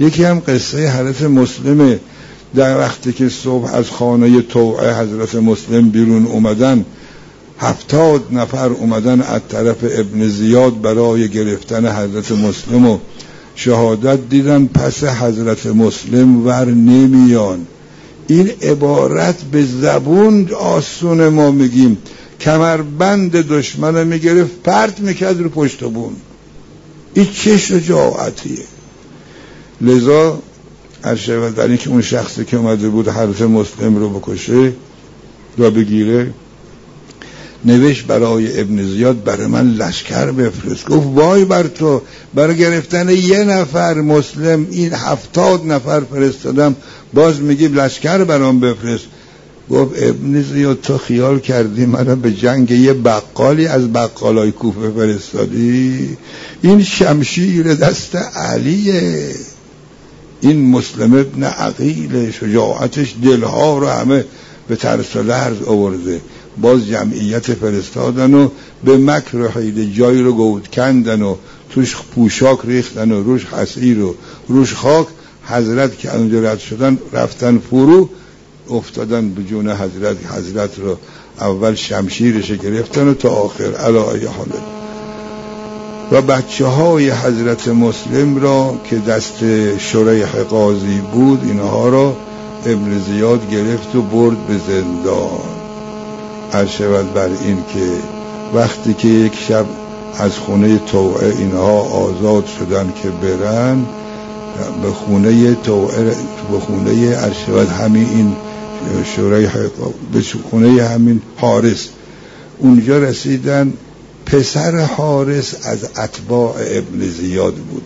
یکی هم قصه حضرت مسلمه در وقتی که صبح از خانه توعه حضرت مسلم بیرون اومدن هفتاد نفر اومدن از طرف ابن زیاد برای گرفتن حضرت مسلم و شهادت دیدن پس حضرت مسلم ور نمیان. این عبارت به زبون آسون ما میگیم. کمربند دشمن می‌گرفت پرت می‌کرد رو پشت بون. این چه شجاعتیه؟ لذا از شود در اینکه اون شخصی که اومده بود حضرت مسلم رو بکشه و بگیره نوشت برای ابن زیاد برای من لشکر بفرست. گفت وای بر تو برای گرفتن یه نفر مسلم این هفتاد نفر فرستادم باز میگی لشکر برام بفرست. گفت ابن زیاد تو خیال کردی منو به جنگ یه بقالی از بقالای کوفه فرستادی؟ این شمشیر دست علیه. این مسلم ابن عقیل شجاعتش دلها رو همه به ترس و لرز آورده. باز جمعیت فرستادن و به مکر و حیل جایی رو گود کندن و توش پوشاک ریختن و روش حسیر و روش خاک. حضرت که اونجا رد شدن رفتن فرو افتادن به جون حضرت. حضرت رو اول شمشیرش گرفتن و تا آخر. علایه حاله و بچه های حضرت مسلم را که دست شریح قاضی بود اینها را ابن زیاد گرفت و برد به زندان. هر شود بر این که وقتی که یک شب از خونه توعه اینها آزاد شدن که برن به خونه توعه به خونه ارشود همین این شورای به خونه همین حارس اونجا رسیدن پسر حارس از اتباع ابن زیاد بود.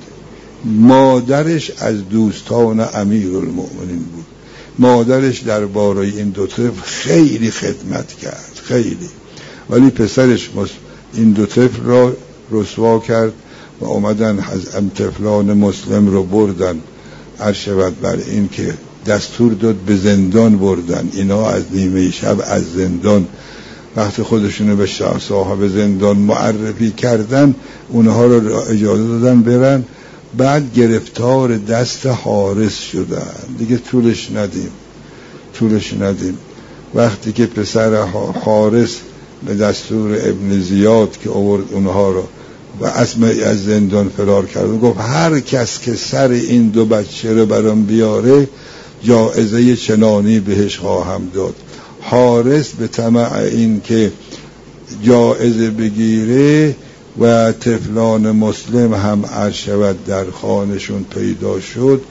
مادرش از دوستان امیر المؤمنین بود. مادرش درباره این دو خیلی خدمت کرد خیلی. ولی پسرش این دو طفل را رسوا کرد و اومدن از طفلان مسلم رو بردن. شود بر این که دستور داد به زندان بردن. اینا از نیمه شب از زندان وقتی خودشونو به صاحب زندان معرفی کردن اونها رو اجازه دادن برن. بعد گرفتار دست حارس شدن. دیگه طولش ندیم. طولش ندیم. وقتی که پسر حارس به دستور ابن زیاد که آورد اونها رو و اسم از زندان فرار کرد گفت هر کس که سر این دو بچه رو برام بیاره جائزه چنانی بهش خواهم داد. حارس به طمع این که جائزه بگیره و تفلان مسلم هم شود در خانشون پیدا شد.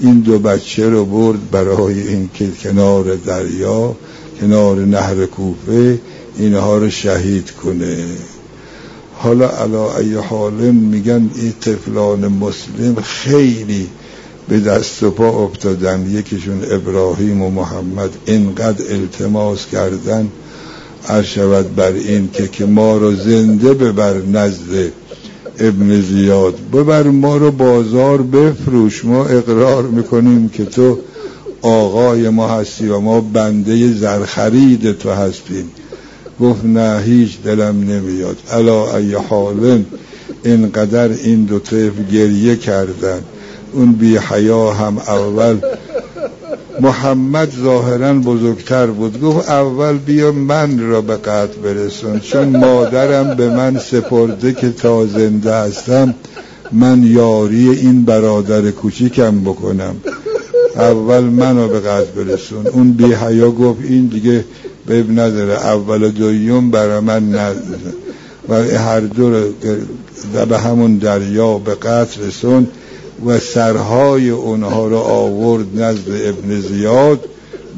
این دو بچه رو برد برای این که کنار دریا کنار نهر کوفه اینها رو شهید کنه. حالا علا ای حالم میگن این تفلان مسلم خیلی به دست و پا افتادن. یکیشون ابراهیم و محمد. اینقدر التماس کردن عرض بر این که که ما رو زنده ببر نزد ابن زیاد. ببر ما رو بازار بفروش. ما اقرار می‌کنیم که تو آقای ما هستی و ما بنده زرخرید تو هستیم. گفت نه هیچ دلم نمیاد. علا ای حالن اینقدر این دو طیف گریه کردن. اون بی حیا هم اول. محمد ظاهرا بزرگتر بود. گفت اول بیا من را به قتل برسون چون مادرم به من سپرده که تا زنده هستم من یاری این برادر کوچیکم بکنم. اول منو به قتل برسون. اون بی حیا گفت این دیگه بب نداره اول دویم برای من نداره و هر دو رو به همون دریا به قتل رسون. و سرهای اونها رو آورد نزد ابن زیاد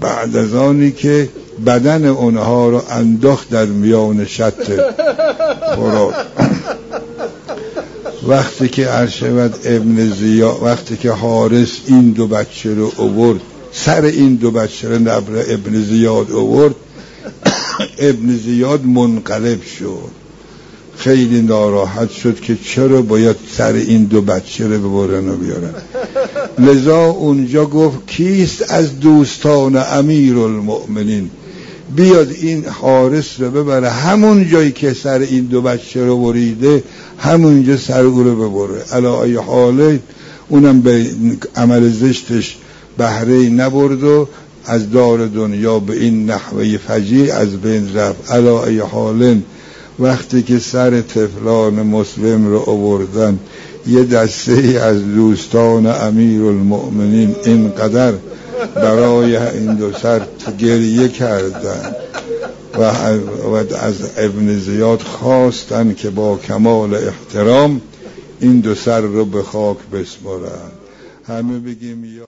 بعد از آنی که بدن اونها رو انداخت در میان شط خوراک وقتی که عرشبت ابن زیاد وقتی که حارس این دو بچه رو آورد سر این دو بچه رو نبر ابن زیاد آورد ابن زیاد منقلب شد. خیلی ناراحت شد که چرا باید سر این دو بچه رو ببرن و بیارن. لذا اونجا گفت کیست از دوستان امیر المؤمنین بیاد این حارس رو ببره. همون جایی که سر این دو بچه رو بریده همونجا سر او رو ببره. علا ای حاله اونم به عمل زشتش بهره نبرد و از دار دنیا به این نحوه فجی از بین رفت. علا ای حالن وقتی که سر تفلان مسلم رو آوردن یه دسته ای از دوستان امیر المؤمنین اینقدر برای این دو سر گریه کردن و از ابن زیاد خواستن که با کمال احترام این دو سر رو به خاک بسپارن. همه بگیم یا